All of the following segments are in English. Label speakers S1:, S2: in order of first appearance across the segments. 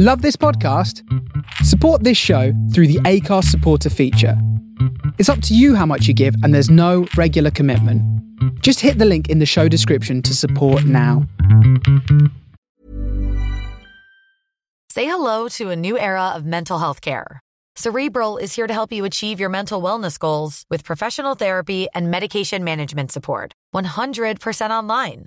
S1: Love this podcast? Support this show through the Acast supporter feature. It's up to you how much you give, and there's no regular commitment. Just hit the link in the show description to support now.
S2: Say hello to a new era of mental health care. Cerebral is here to help you achieve your mental wellness goals with professional therapy and medication management support. 100% online.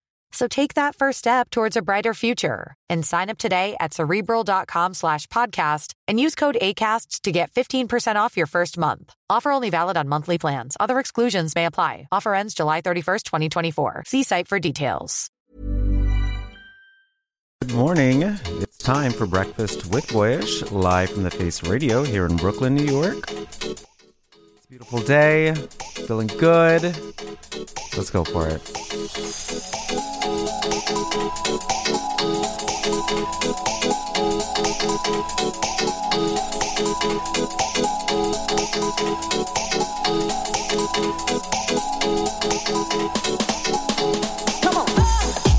S2: So take that first step towards a brighter future and sign up today at cerebral.com slash podcast and use code ACasts to get 15% off your first month. Offer only valid on monthly plans. Other exclusions may apply. Offer ends July 31st, 2024. See site for details.
S3: Good morning. It's time for Breakfast with Boyyyish, live from the Face Radio here in Brooklyn, New York beautiful day. Feeling good. Let's go for it. Come on.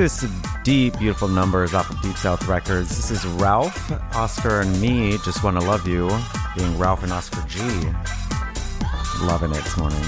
S4: This deep, beautiful numbers off of Deep South Records. This is Ralph, Oscar, and me. Just want to love you, being Ralph and Oscar G. Loving it this morning.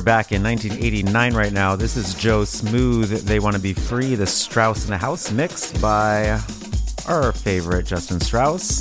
S5: We are back in 1989 right now. This is Joe Smooth. They Want to Be Free, the Strauss in the House mix by our favorite Justin Strauss.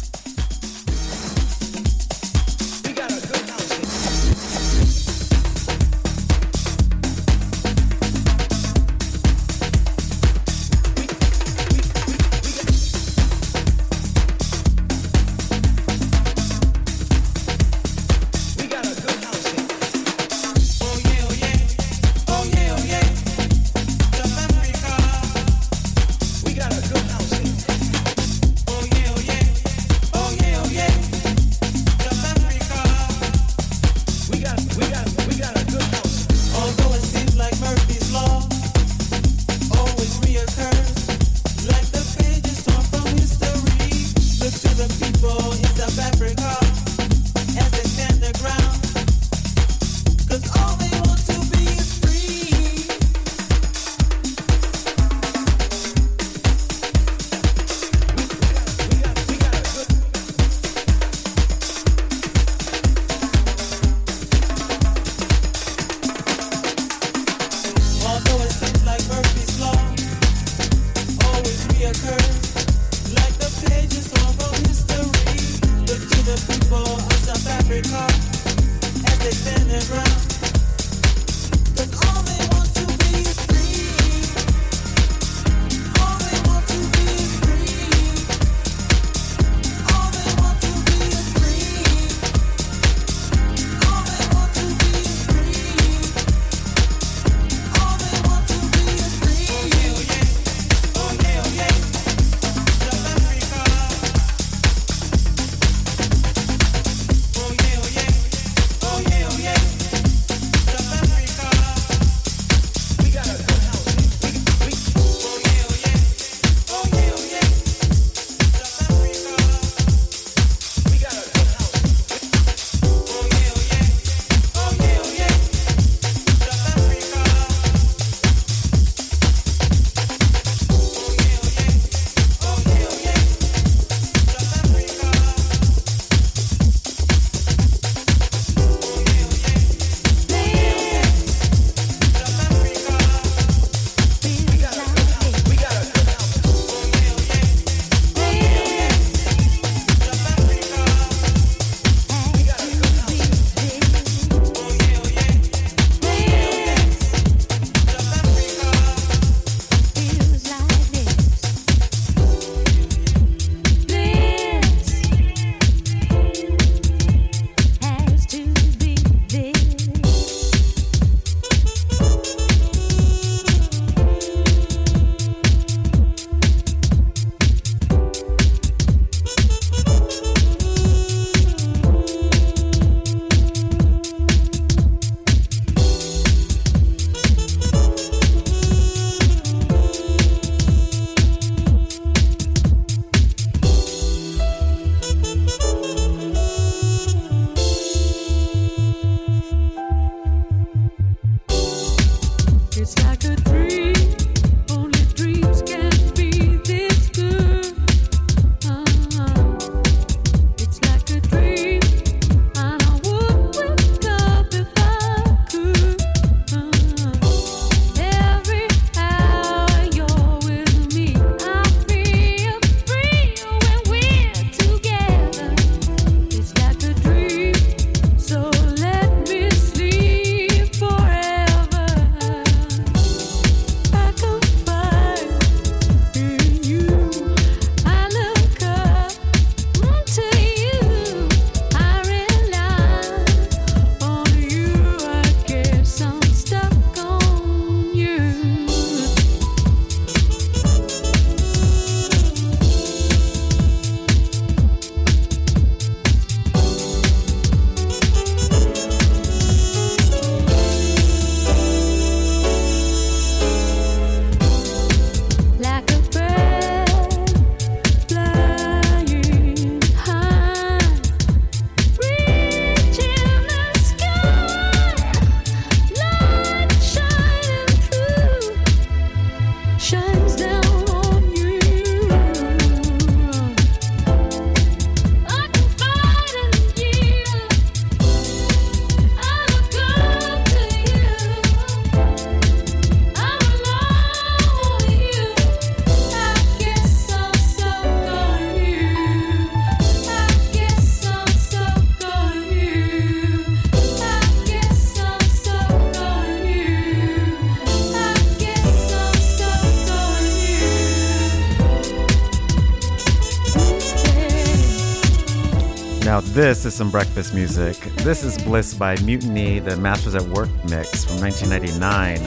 S6: This is some breakfast music. This is Bliss by Mutiny, the Masters at Work mix from 1999.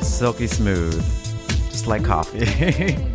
S6: Silky smooth, just like coffee.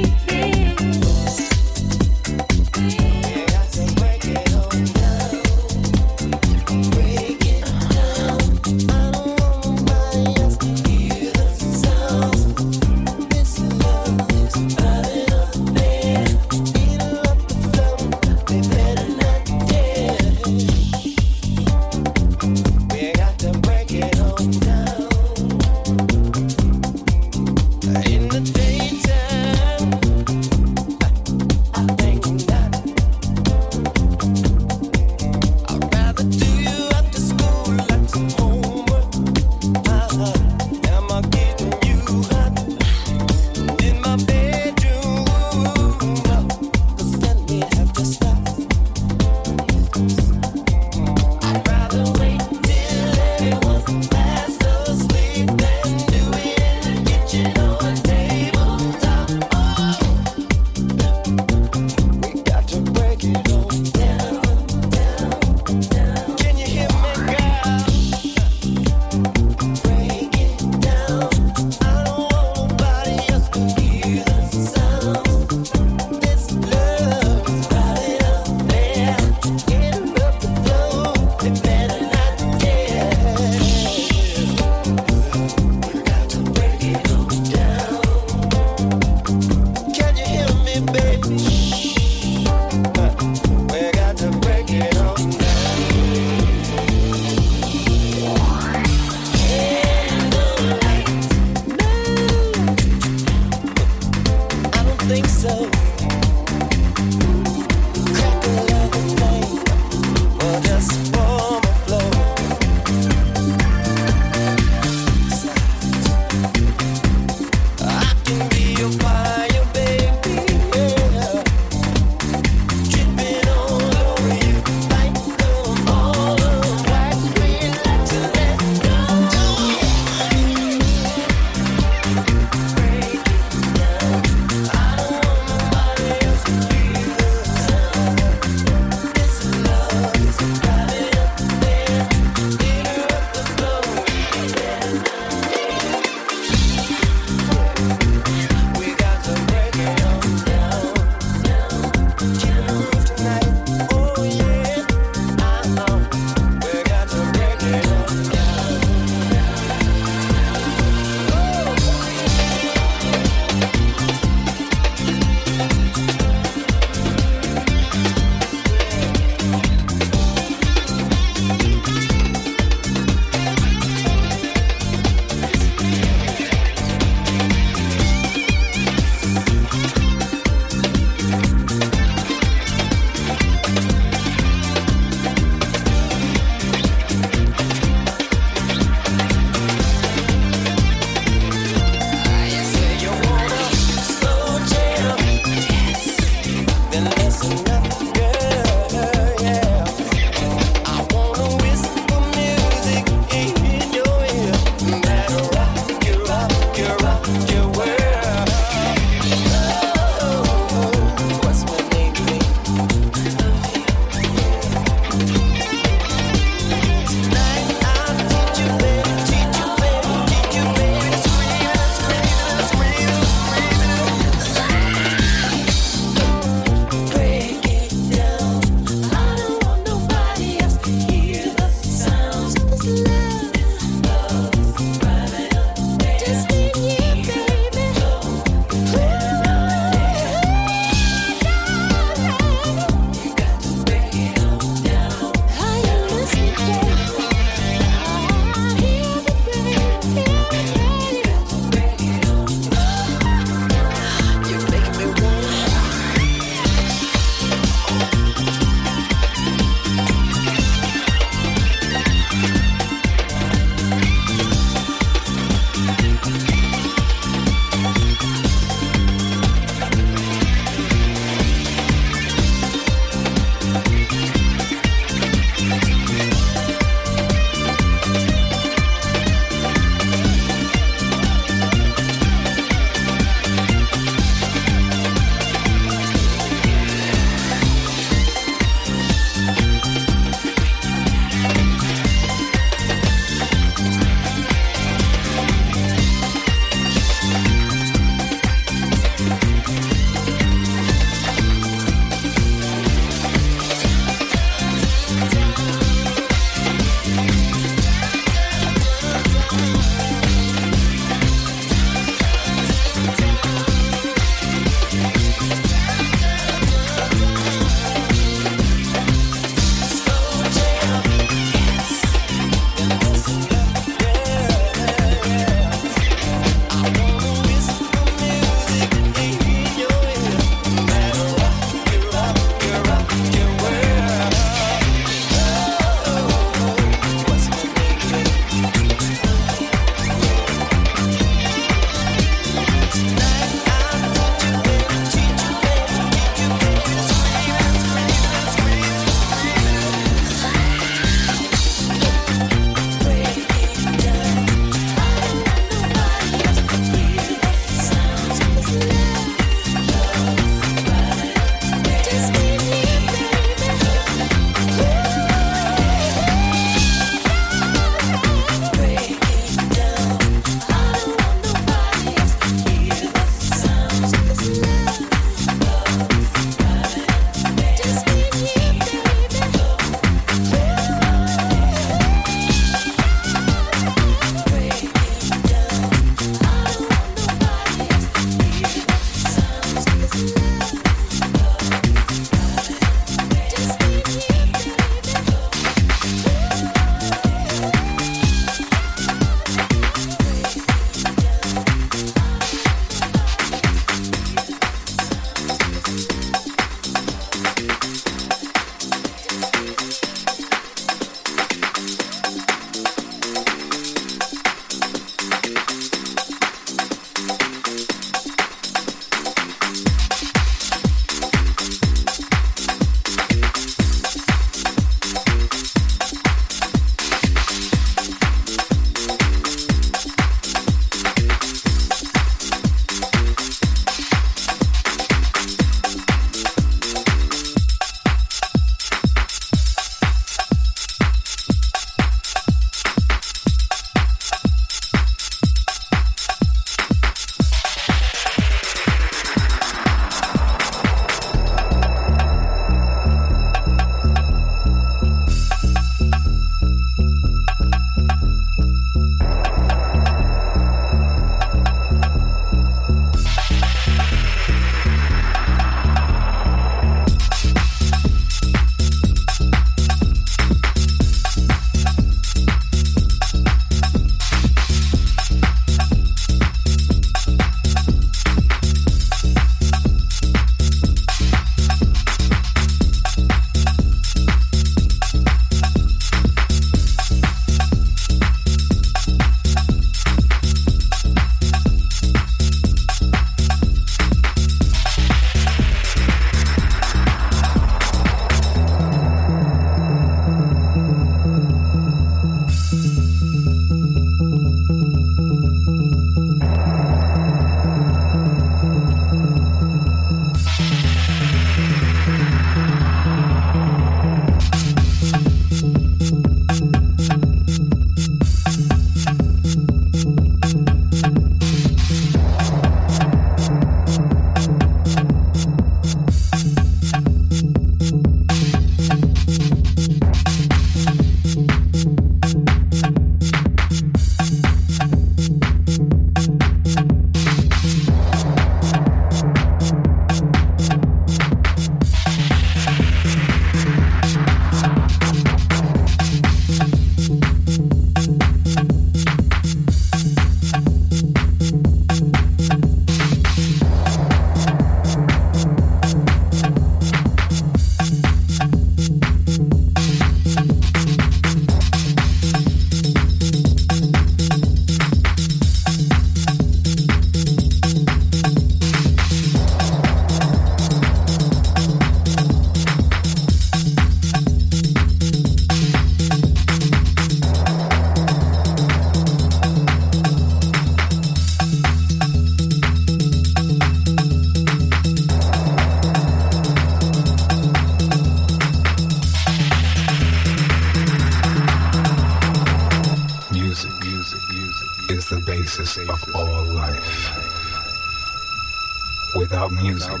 S7: Without music,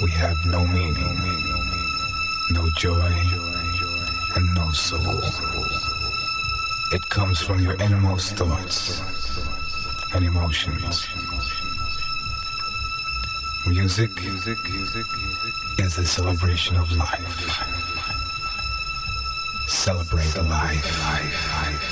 S7: we have no meaning, no joy, and no soul. It comes from your innermost thoughts and emotions. Music is the celebration of life. Celebrate life. life, life,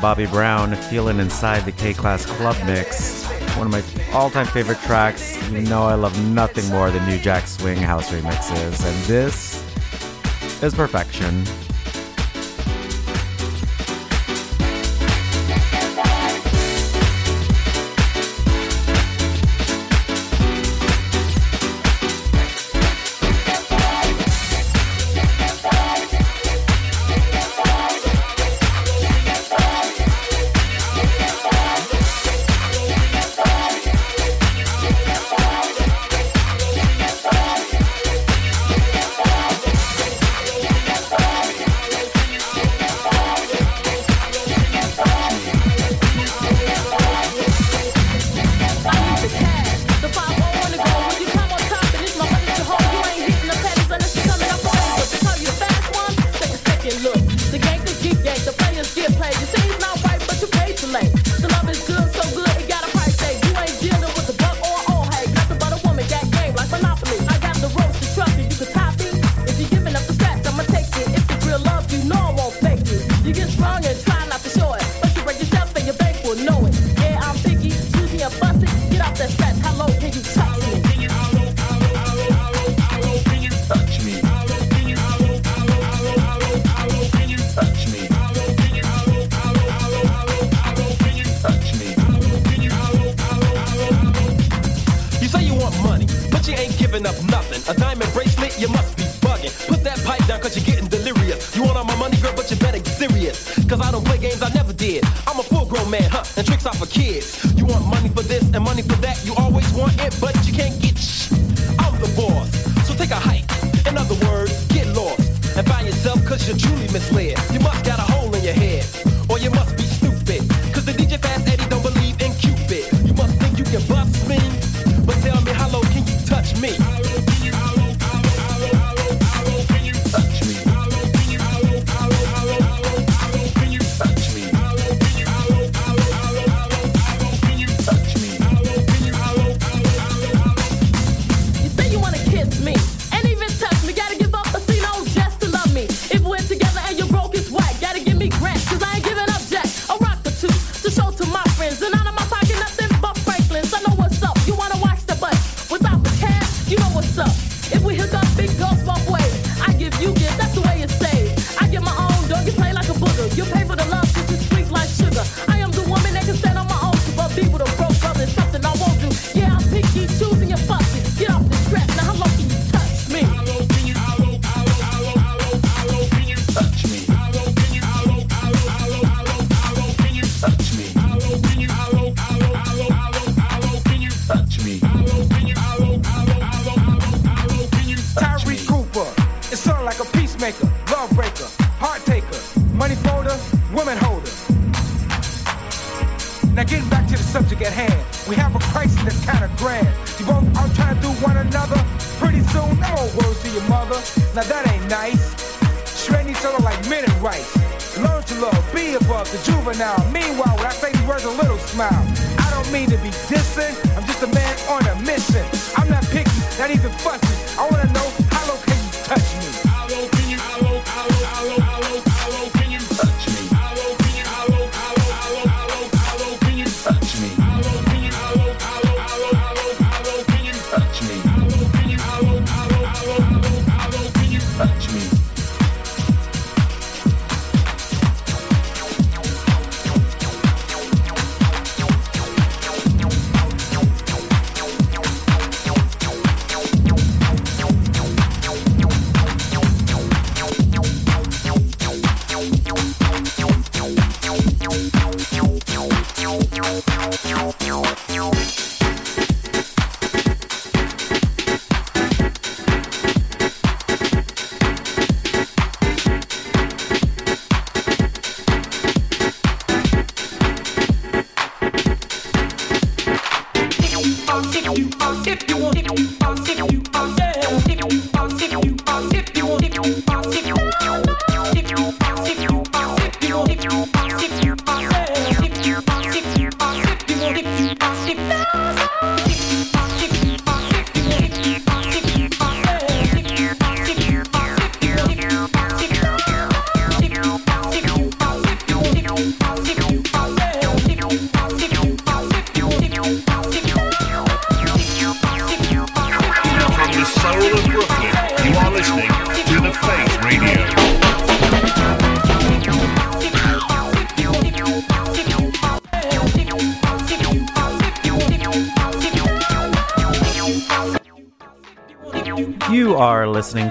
S4: Bobby Brown, Feeling Inside the K-Klass Club Mix. One of my all time favorite tracks. You know, I love nothing more than New Jack Swing House remixes, and this is perfection.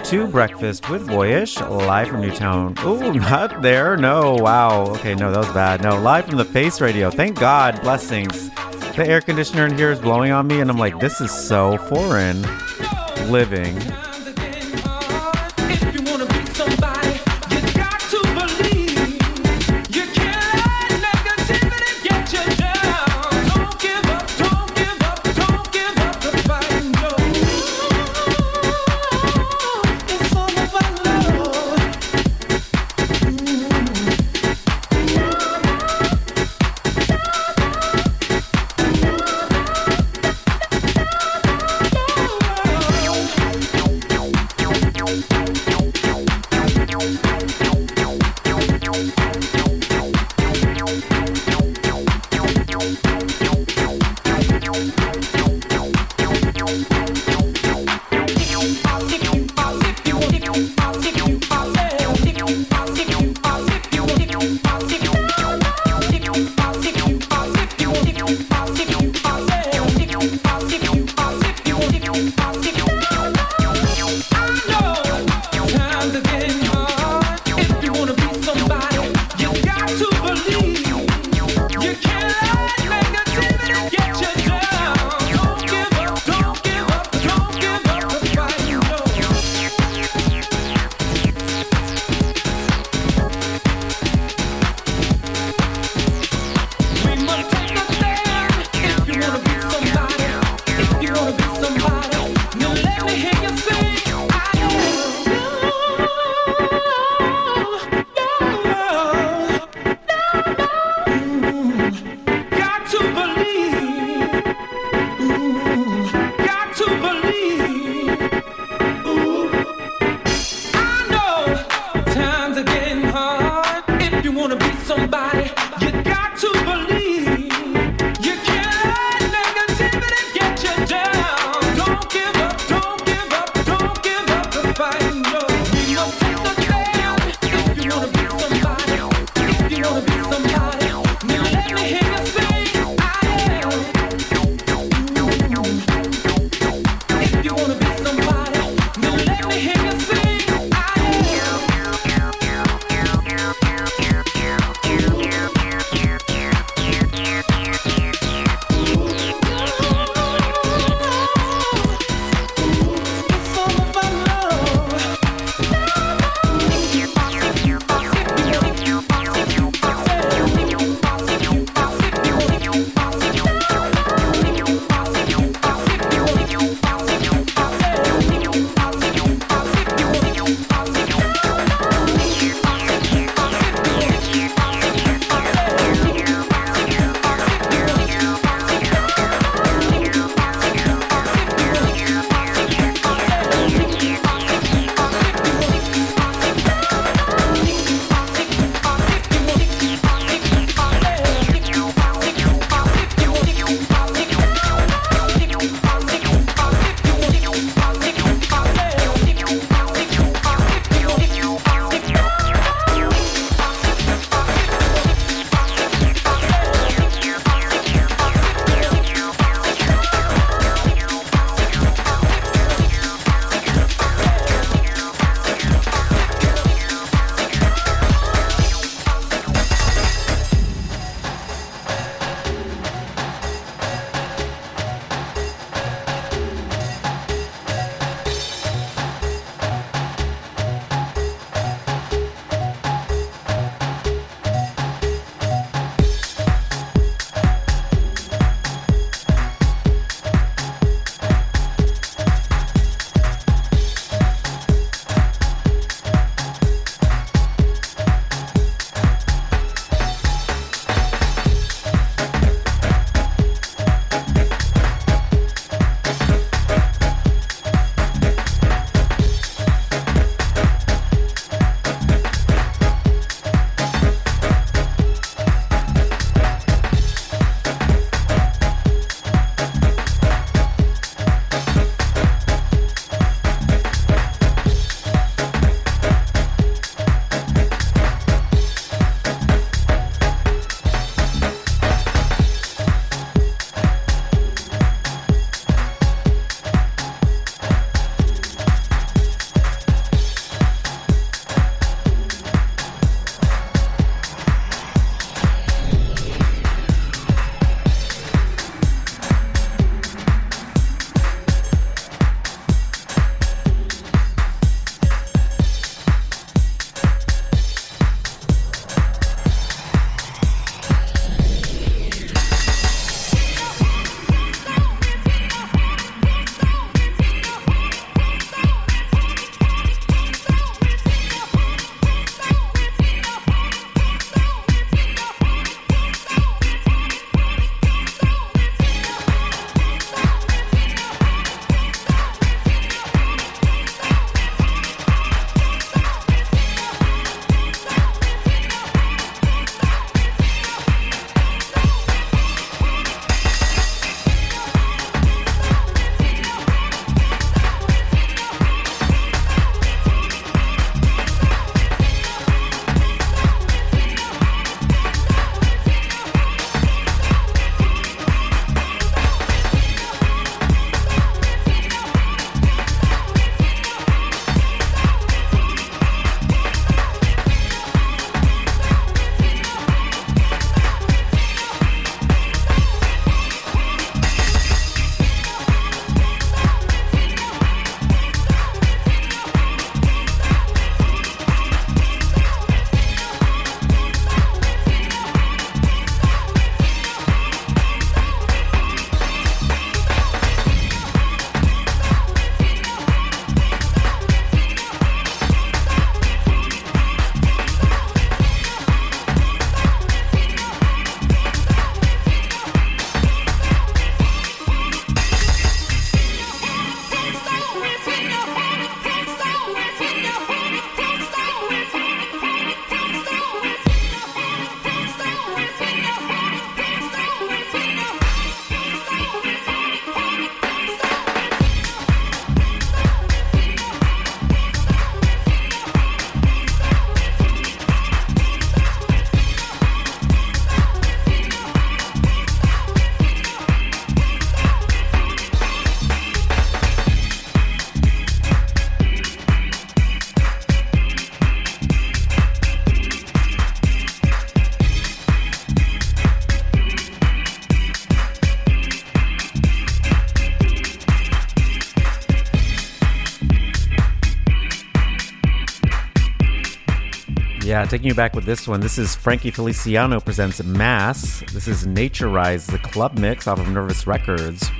S4: to
S8: Breakfast with Boyyyish, live from Newtown. Oh, not there. No, wow. Okay, no, that was bad. No, live from the Face Radio. Thank God, blessings. The air conditioner in here is blowing on me, and I'm like, this is so foreign living.
S3: taking you back with this one. This is Frankie Feliciano presents Mass. This is Nature Rise, the club mix off of Nervous Records.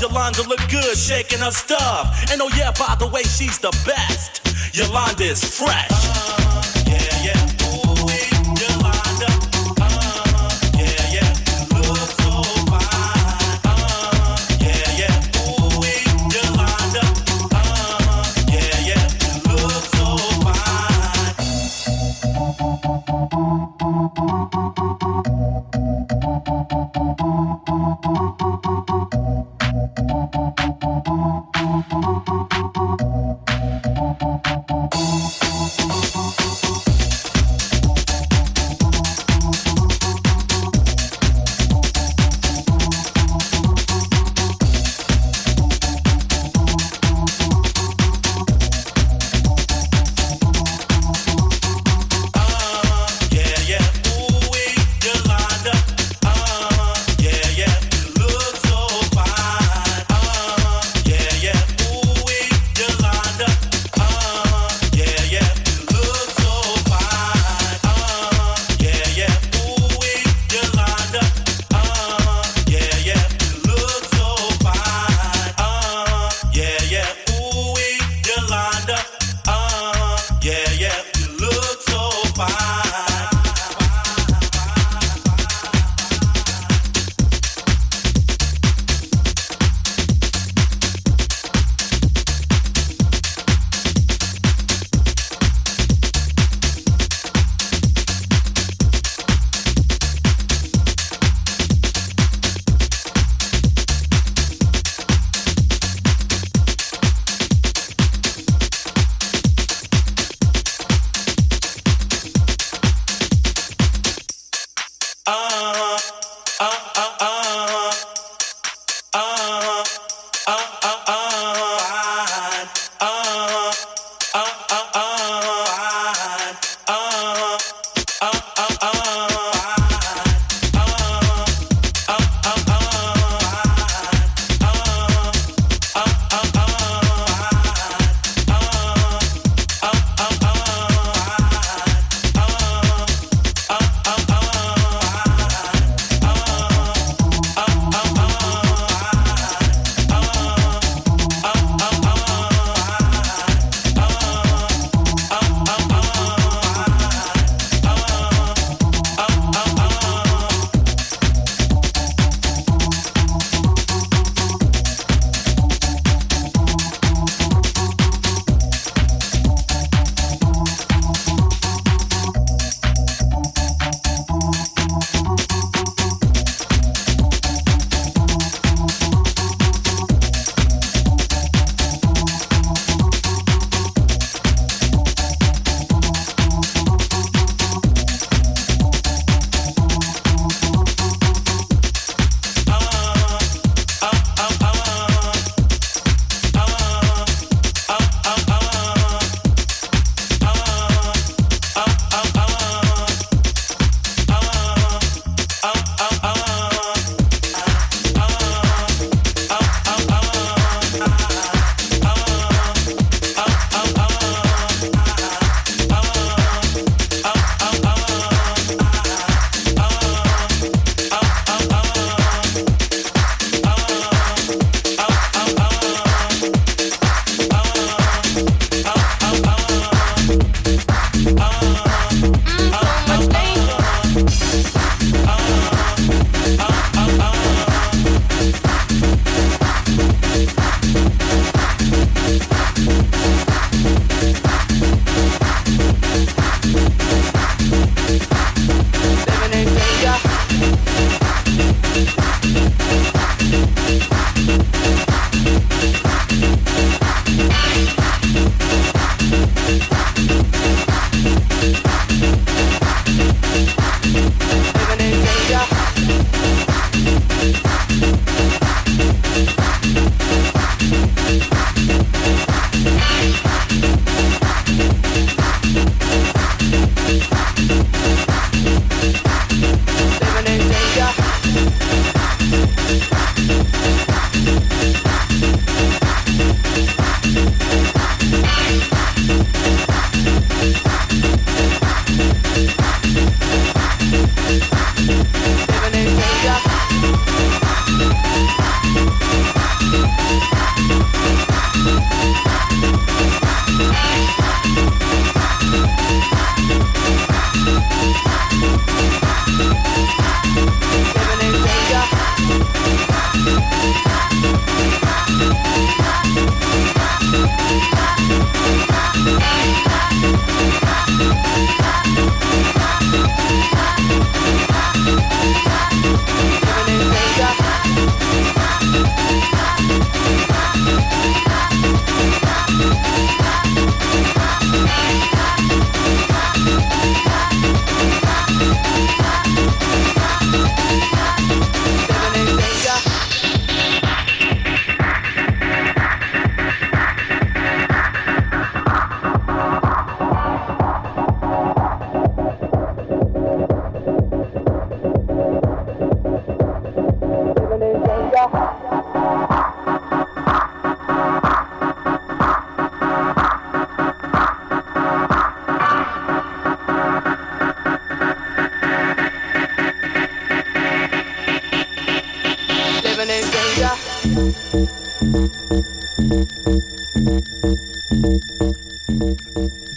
S9: Yolanda look
S10: good shaking her stuff. And oh yeah, by the way, she's the best. Yolanda's fresh.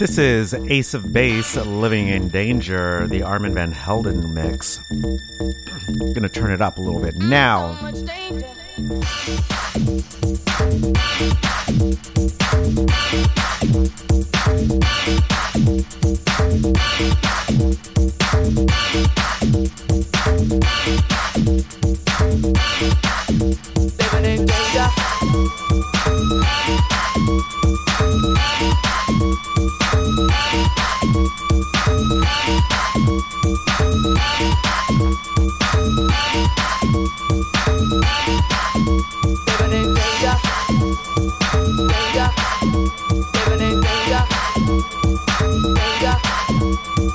S11: This is Ace of Base, Living in Danger, the Armand Van Helden mix. I'm gonna turn it up a little bit now.
S12: So Yeah.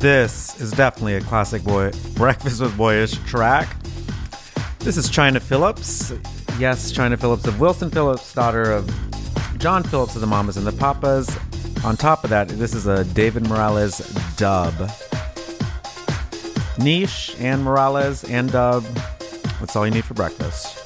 S4: This is definitely a classic boy breakfast with Boyyyish track. This is Chynna Phillips. Yes, Chynna Phillips of Wilson Phillips, daughter of John Phillips of the Mamas and the Papas. On top of that, this is a David Morales dub. Niche and Morales and dub. That's all you need for breakfast.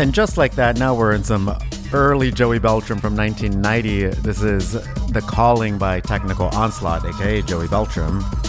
S4: And just like that, now we're in some early Joey Beltram from 1990. This is The Calling by Technical Onslaught, aka Joey Beltram.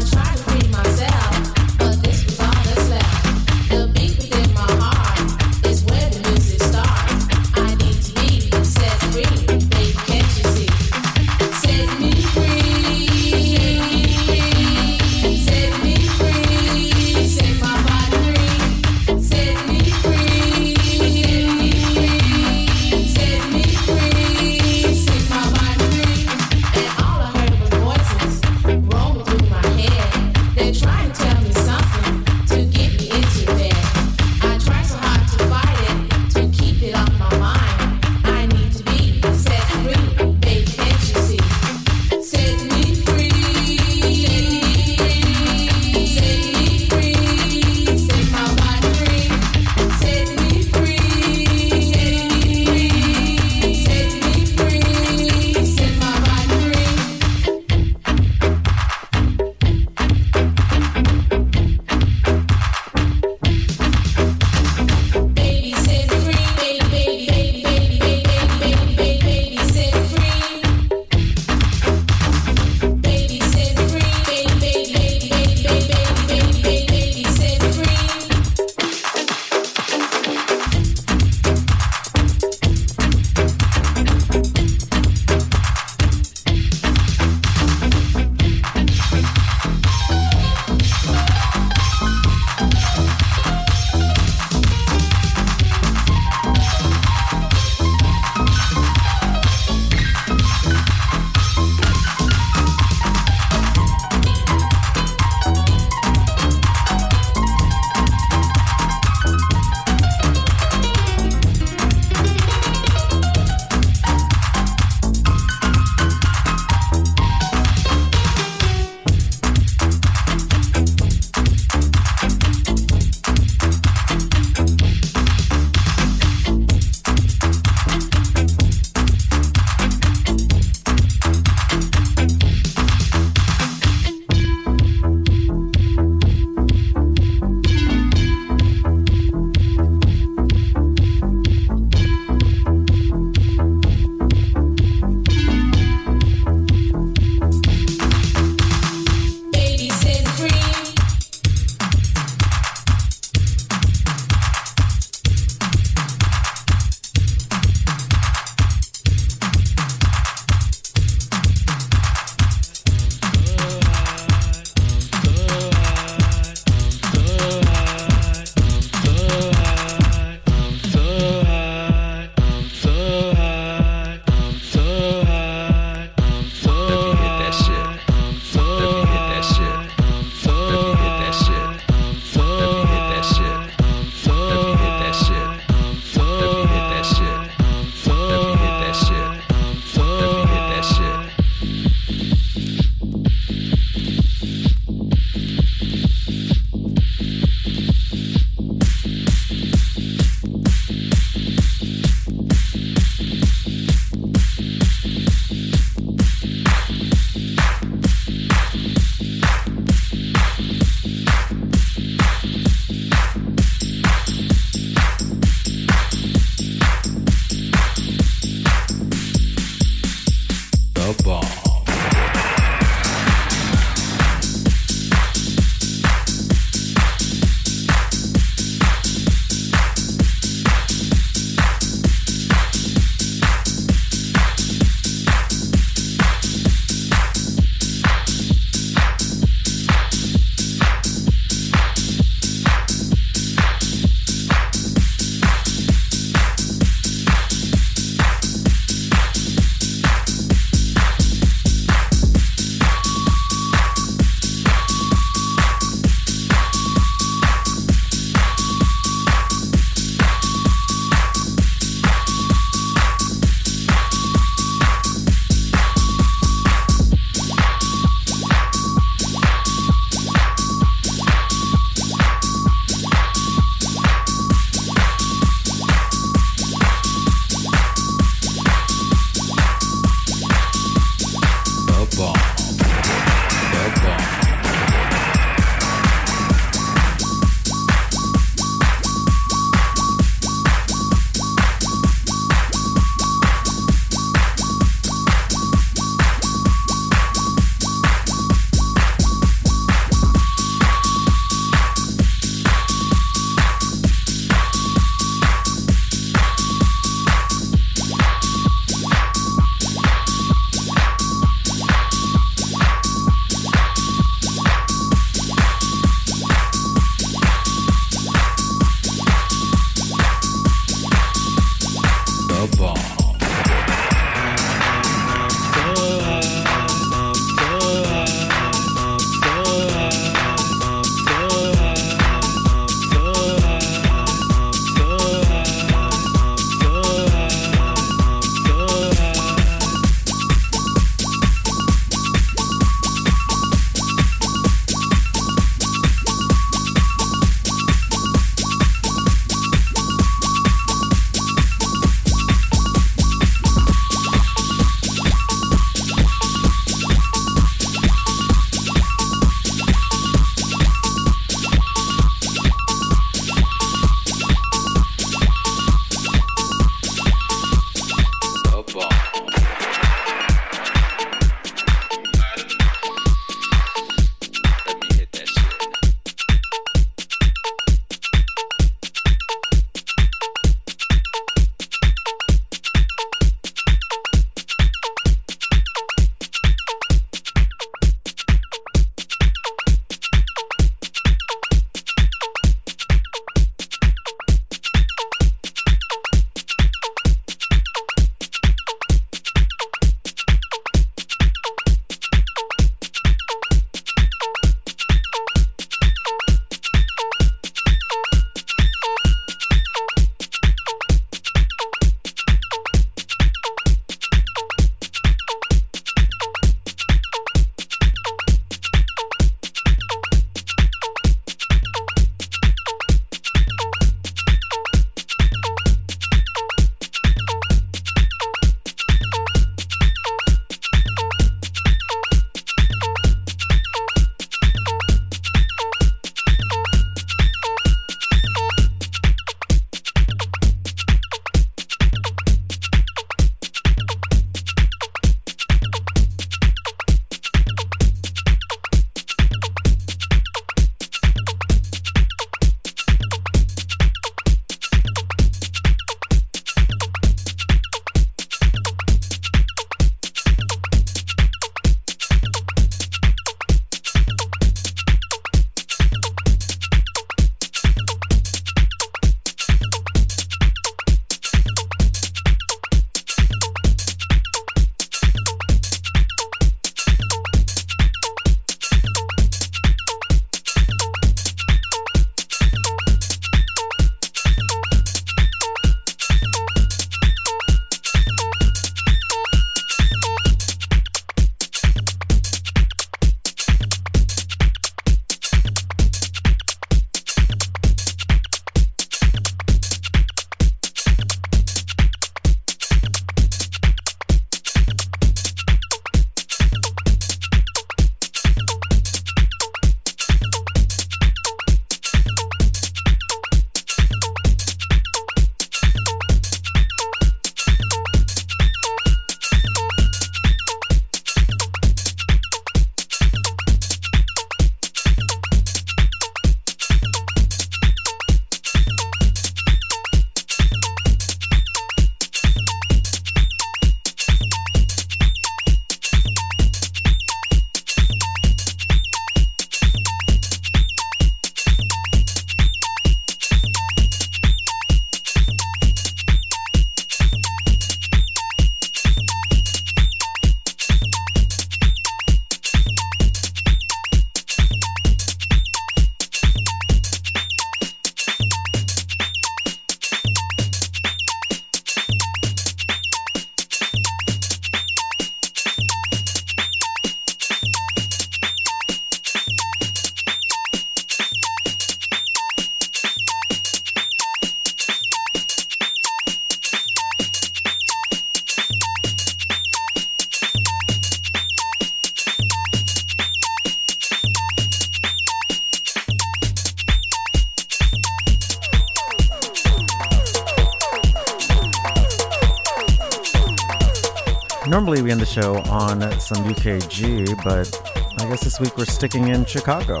S4: Some UKG, but I guess this week we're sticking in Chicago.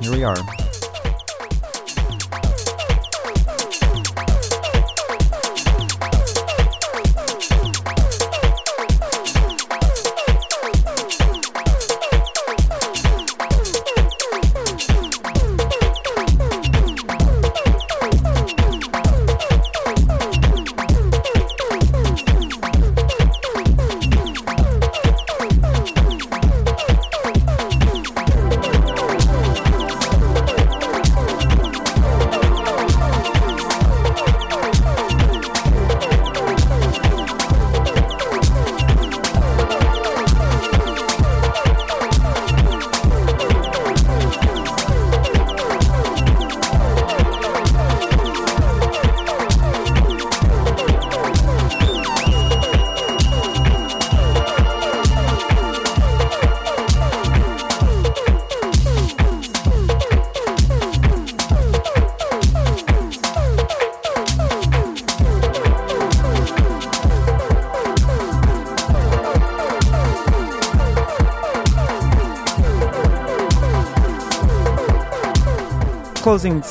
S4: Here we are.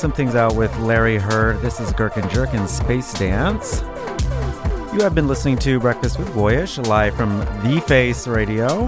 S4: Some things out with Larry Heard. This is Gherkin Jerkin Space Dance. You have been listening to Breakfast with Boyyyish live from The Face Radio.